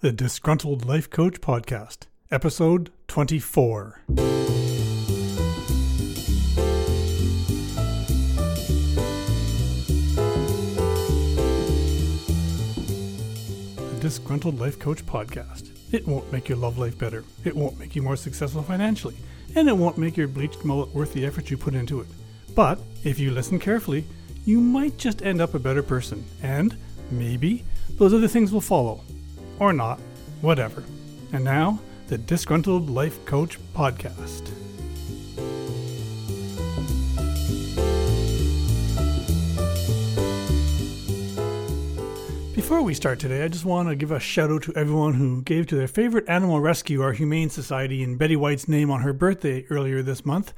the Disgruntled Life Coach Podcast, Episode 24. The Disgruntled Life Coach Podcast. It won't make your love life better, it won't make you more successful financially, and it won't make your bleached mullet worth the effort you put into it. But if you listen carefully, you might just end up a better person, and maybe those other things will follow or not, whatever. And now, the Disgruntled Life Coach Podcast. Before we start today, I just want to give a shout out to everyone who gave to their favorite animal rescue, our Humane Society, in Betty White's name on her birthday earlier this month.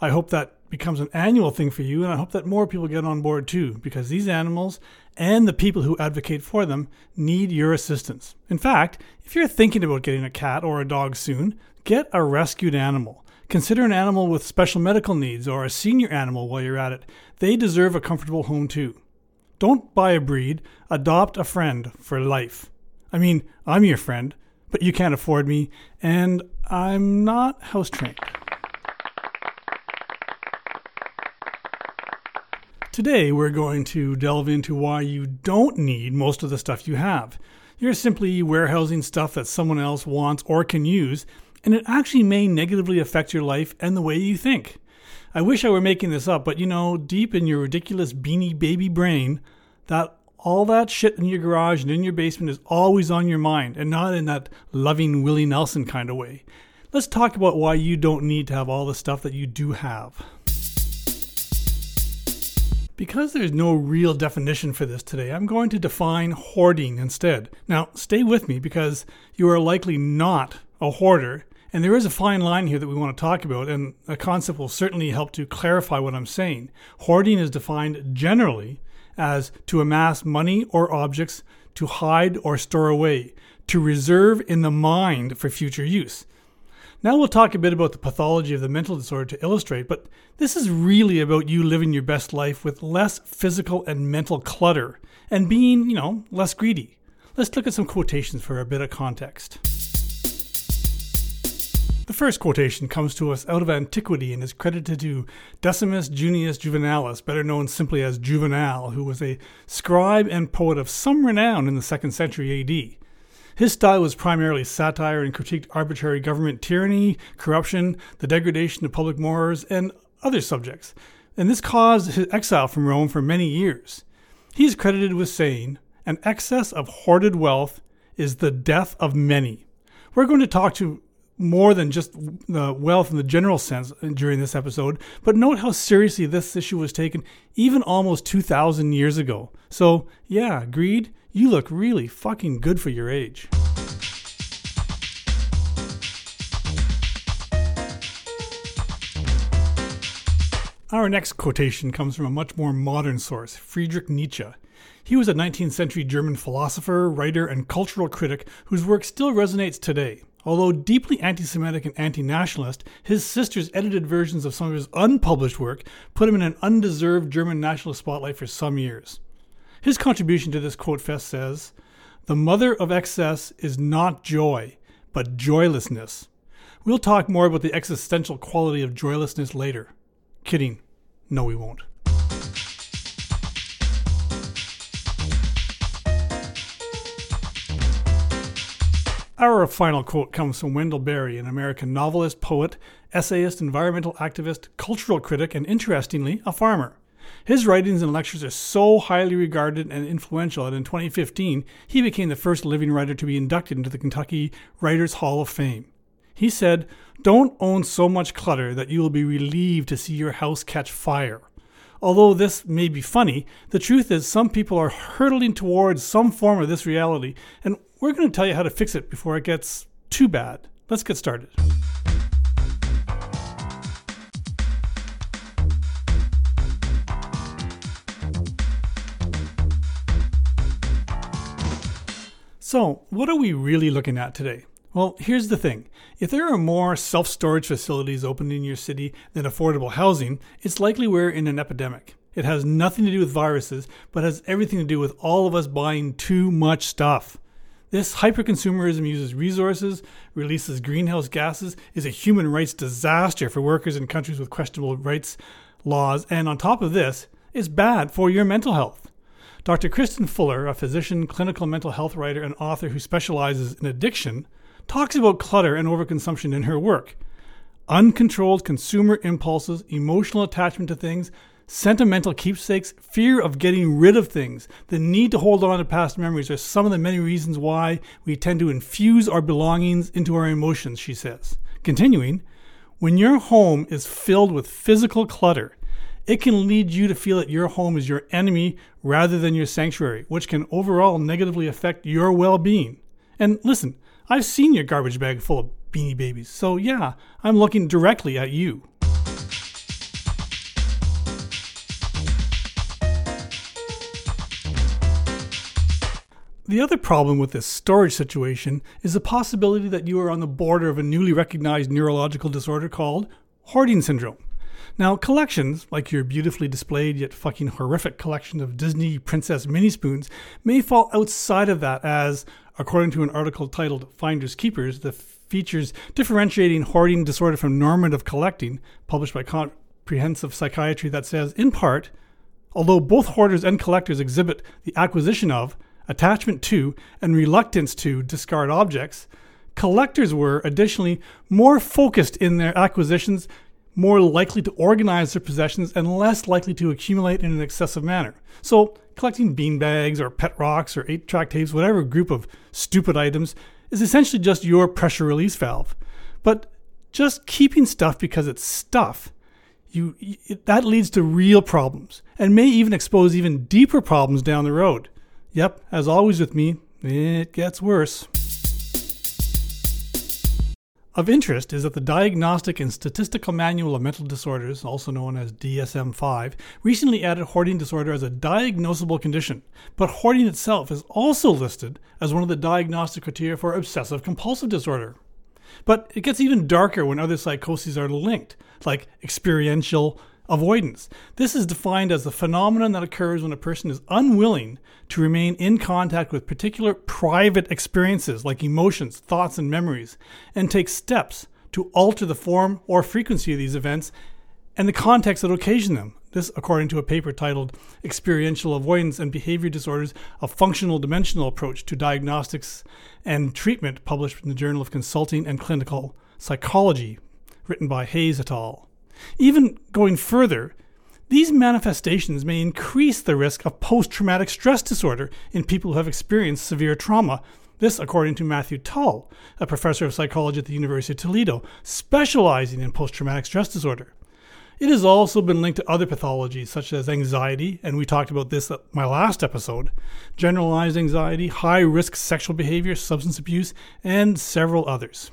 I hope that becomes an annual thing for you, and I hope that more people get on board too, because these animals and the people who advocate for them need your assistance. In fact, if you're thinking about getting a cat or a dog soon, get a rescued animal. Consider an animal with special medical needs or a senior animal while you're at it. They deserve a comfortable home too. Don't buy a breed, adopt a friend for life. I mean, I'm your friend, but you can't afford me, and I'm not house trained. Today, we're going to delve into why you don't need most of the stuff you have. You're simply warehousing stuff that someone else wants or can use, and it actually may negatively affect your life and the way you think. I wish I were making this up, but you know, deep in your ridiculous beanie baby brain, that all that shit in your garage and in your basement is always on your mind, and not in that loving Willie Nelson kind of way. Let's talk about why you don't need to have all the stuff that you do have. Because there's no real definition for this today, I'm going to define hoarding instead. Now, stay with me because you are likely not a hoarder, and there is a fine line here that we want to talk about, and a concept will certainly help to clarify what I'm saying. Hoarding is defined generally as to amass money or objects to hide or store away, to reserve in the mind for future use. Now we'll talk a bit about the pathology of the mental disorder to illustrate, but this is really about you living your best life with less physical and mental clutter and being, you know, less greedy. Let's look at some quotations for a bit of context. The first quotation comes to us out of antiquity and is credited to Decimus Junius Juvenalis, better known simply as Juvenal, who was a scribe and poet of some renown in the second century AD. His style was primarily satire and critiqued arbitrary government tyranny, corruption, the degradation of public morals, and other subjects. And this caused his exile from Rome for many years. He is credited with saying, An excess of hoarded wealth is the death of many. We're going to talk to more than just the wealth in the general sense during this episode, but note how seriously this issue was taken even almost 2,000 years ago. So, yeah, greed, you look really fucking good for your age. Our next quotation comes from a much more modern source, Friedrich Nietzsche. He was a 19th century German philosopher, writer, and cultural critic whose work still resonates today. Although deeply anti Semitic and anti nationalist, his sister's edited versions of some of his unpublished work put him in an undeserved German nationalist spotlight for some years. His contribution to this quote fest says The mother of excess is not joy, but joylessness. We'll talk more about the existential quality of joylessness later. Kidding. No, we won't. Our final quote comes from Wendell Berry, an American novelist, poet, essayist, environmental activist, cultural critic, and interestingly, a farmer. His writings and lectures are so highly regarded and influential that in 2015, he became the first living writer to be inducted into the Kentucky Writers Hall of Fame. He said, Don't own so much clutter that you will be relieved to see your house catch fire. Although this may be funny, the truth is some people are hurtling towards some form of this reality, and we're going to tell you how to fix it before it gets too bad. Let's get started. So, what are we really looking at today? Well, here's the thing. If there are more self storage facilities open in your city than affordable housing, it's likely we're in an epidemic. It has nothing to do with viruses, but has everything to do with all of us buying too much stuff. This hyperconsumerism uses resources, releases greenhouse gases, is a human rights disaster for workers in countries with questionable rights laws, and on top of this, is bad for your mental health. Dr. Kristen Fuller, a physician, clinical mental health writer, and author who specializes in addiction, talks about clutter and overconsumption in her work. Uncontrolled consumer impulses, emotional attachment to things, Sentimental keepsakes, fear of getting rid of things, the need to hold on to past memories are some of the many reasons why we tend to infuse our belongings into our emotions, she says. Continuing, when your home is filled with physical clutter, it can lead you to feel that your home is your enemy rather than your sanctuary, which can overall negatively affect your well being. And listen, I've seen your garbage bag full of beanie babies, so yeah, I'm looking directly at you. The other problem with this storage situation is the possibility that you are on the border of a newly recognized neurological disorder called hoarding syndrome. Now, collections, like your beautifully displayed yet fucking horrific collection of Disney princess mini spoons, may fall outside of that as, according to an article titled Finders Keepers, the features differentiating hoarding disorder from normative collecting, published by Comprehensive Psychiatry, that says, in part, although both hoarders and collectors exhibit the acquisition of attachment to, and reluctance to discard objects, collectors were additionally more focused in their acquisitions, more likely to organize their possessions, and less likely to accumulate in an excessive manner. So, collecting beanbags or pet rocks or eight track tapes, whatever group of stupid items, is essentially just your pressure release valve. But just keeping stuff because it's stuff you, that leads to real problems and may even expose even deeper problems down the road. Yep, as always with me, it gets worse. Of interest is that the Diagnostic and Statistical Manual of Mental Disorders, also known as DSM 5, recently added hoarding disorder as a diagnosable condition, but hoarding itself is also listed as one of the diagnostic criteria for obsessive compulsive disorder. But it gets even darker when other psychoses are linked, like experiential Avoidance. This is defined as the phenomenon that occurs when a person is unwilling to remain in contact with particular private experiences like emotions, thoughts, and memories, and takes steps to alter the form or frequency of these events and the context that occasion them. This, according to a paper titled Experiential Avoidance and Behavior Disorders A Functional Dimensional Approach to Diagnostics and Treatment, published in the Journal of Consulting and Clinical Psychology, written by Hayes et al. Even going further, these manifestations may increase the risk of post traumatic stress disorder in people who have experienced severe trauma. This, according to Matthew Tull, a professor of psychology at the University of Toledo, specializing in post traumatic stress disorder. It has also been linked to other pathologies such as anxiety, and we talked about this my last episode, generalized anxiety, high risk sexual behavior, substance abuse, and several others.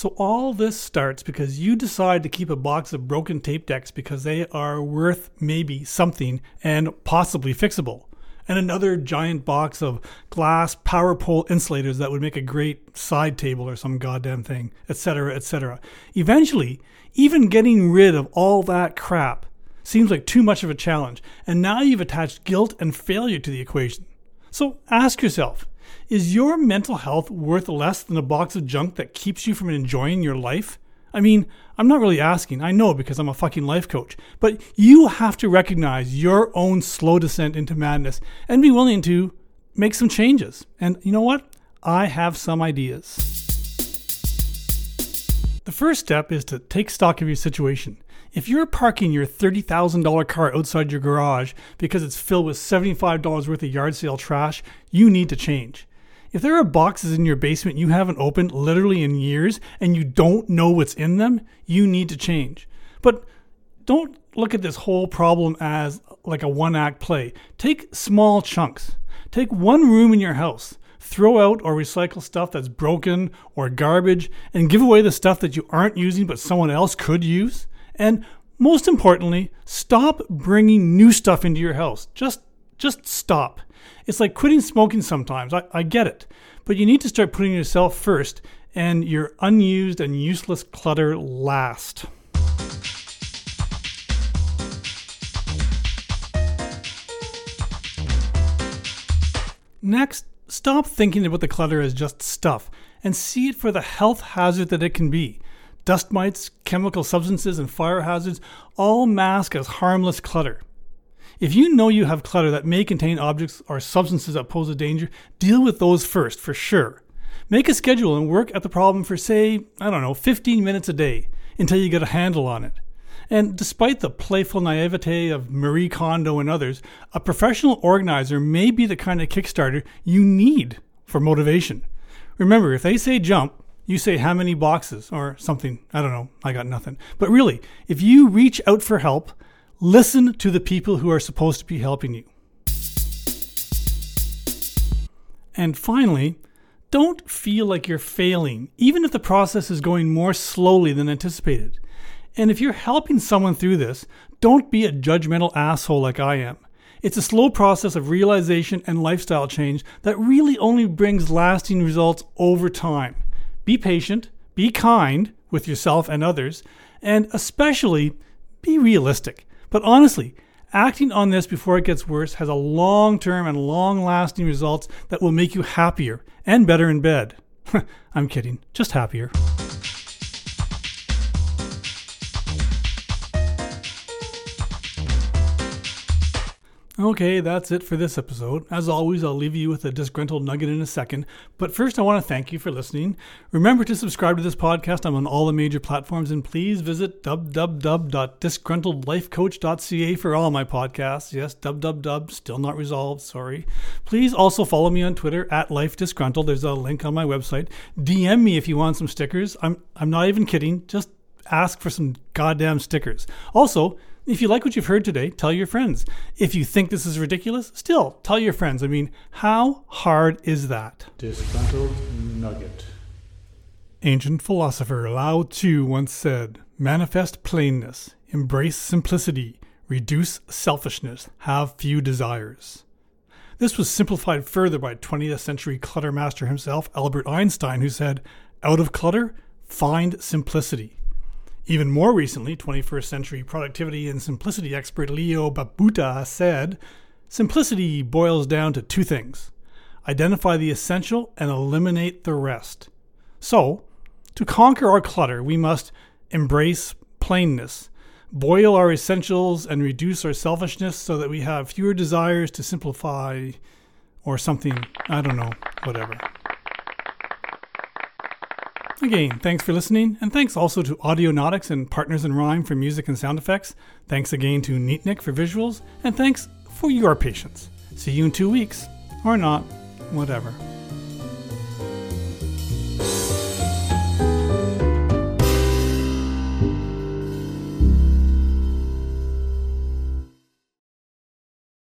So all this starts because you decide to keep a box of broken tape decks because they are worth maybe something and possibly fixable. And another giant box of glass power pole insulators that would make a great side table or some goddamn thing, etc., etc. Eventually, even getting rid of all that crap seems like too much of a challenge, and now you've attached guilt and failure to the equation. So ask yourself is your mental health worth less than a box of junk that keeps you from enjoying your life? I mean, I'm not really asking, I know because I'm a fucking life coach, but you have to recognize your own slow descent into madness and be willing to make some changes. And you know what? I have some ideas. The first step is to take stock of your situation. If you're parking your $30,000 car outside your garage because it's filled with $75 worth of yard sale trash, you need to change. If there are boxes in your basement you haven't opened literally in years and you don't know what's in them, you need to change. But don't look at this whole problem as like a one act play. Take small chunks. Take one room in your house. Throw out or recycle stuff that's broken or garbage and give away the stuff that you aren't using but someone else could use. And most importantly, stop bringing new stuff into your house. Just just stop. It's like quitting smoking sometimes. I, I get it. But you need to start putting yourself first and your unused and useless clutter last. Next, stop thinking about the clutter as just stuff and see it for the health hazard that it can be. Dust mites, chemical substances, and fire hazards all mask as harmless clutter. If you know you have clutter that may contain objects or substances that pose a danger, deal with those first for sure. Make a schedule and work at the problem for, say, I don't know, 15 minutes a day until you get a handle on it. And despite the playful naivete of Marie Kondo and others, a professional organizer may be the kind of Kickstarter you need for motivation. Remember, if they say jump, you say how many boxes or something. I don't know. I got nothing. But really, if you reach out for help, Listen to the people who are supposed to be helping you. And finally, don't feel like you're failing, even if the process is going more slowly than anticipated. And if you're helping someone through this, don't be a judgmental asshole like I am. It's a slow process of realization and lifestyle change that really only brings lasting results over time. Be patient, be kind with yourself and others, and especially be realistic. But honestly, acting on this before it gets worse has a long term and long lasting results that will make you happier and better in bed. I'm kidding, just happier. Okay, that's it for this episode. As always, I'll leave you with a disgruntled nugget in a second. But first, I want to thank you for listening. Remember to subscribe to this podcast. I'm on all the major platforms, and please visit www.disgruntledlifecoach.ca for all my podcasts. Yes, www, still not resolved, sorry. Please also follow me on Twitter at LifeDisgruntled. There's a link on my website. DM me if you want some stickers. I'm, I'm not even kidding. Just ask for some goddamn stickers. Also, if you like what you've heard today, tell your friends. If you think this is ridiculous, still tell your friends. I mean, how hard is that? Disgruntled Nugget. Ancient philosopher Lao Tzu once said, Manifest plainness, embrace simplicity, reduce selfishness, have few desires. This was simplified further by 20th century clutter master himself, Albert Einstein, who said, Out of clutter, find simplicity. Even more recently, 21st century productivity and simplicity expert Leo Babauta said simplicity boils down to two things identify the essential and eliminate the rest. So, to conquer our clutter, we must embrace plainness, boil our essentials, and reduce our selfishness so that we have fewer desires to simplify or something. I don't know, whatever. Again, thanks for listening, and thanks also to Audionautix and Partners in Rhyme for music and sound effects. Thanks again to Neatnik for visuals, and thanks for your patience. See you in two weeks, or not, whatever.